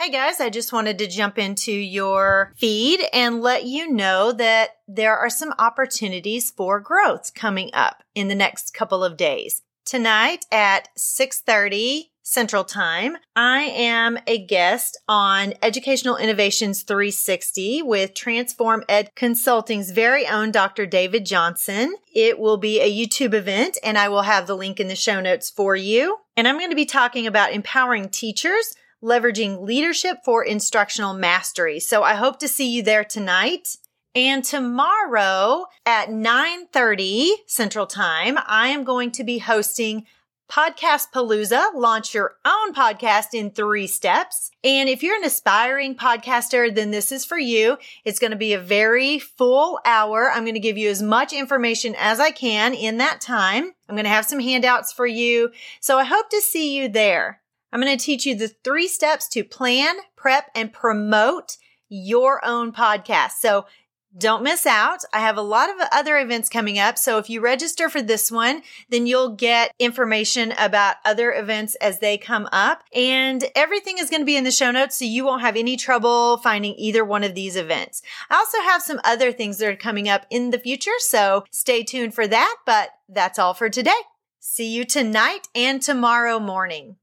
Hey guys, I just wanted to jump into your feed and let you know that there are some opportunities for growth coming up in the next couple of days. Tonight at 6:30 Central Time, I am a guest on Educational Innovations 360 with TransformED Consulting's very own Dr. David Johnson. It will be a YouTube event and I will have the link in the show notes for you. And I'm going to be talking about empowering teachers leveraging leadership for instructional mastery. So I hope to see you there tonight. And tomorrow at 9:30 Central Time, I am going to be hosting Podcast Palooza, launch your own podcast in three steps. And if you're an aspiring podcaster, then this is for you. It's going to be a very full hour. I'm going to give you as much information as I can in that time. I'm going to have some handouts for you. So I hope to see you there. I'm going to teach you the three steps to plan, prep, and promote your own podcast. So don't miss out. I have a lot of other events coming up. So if you register for this one, then you'll get information about other events as they come up. And everything is going to be in the show notes. So you won't have any trouble finding either one of these events. I also have some other things that are coming up in the future. So stay tuned for that. But that's all for today. See you tonight and tomorrow morning.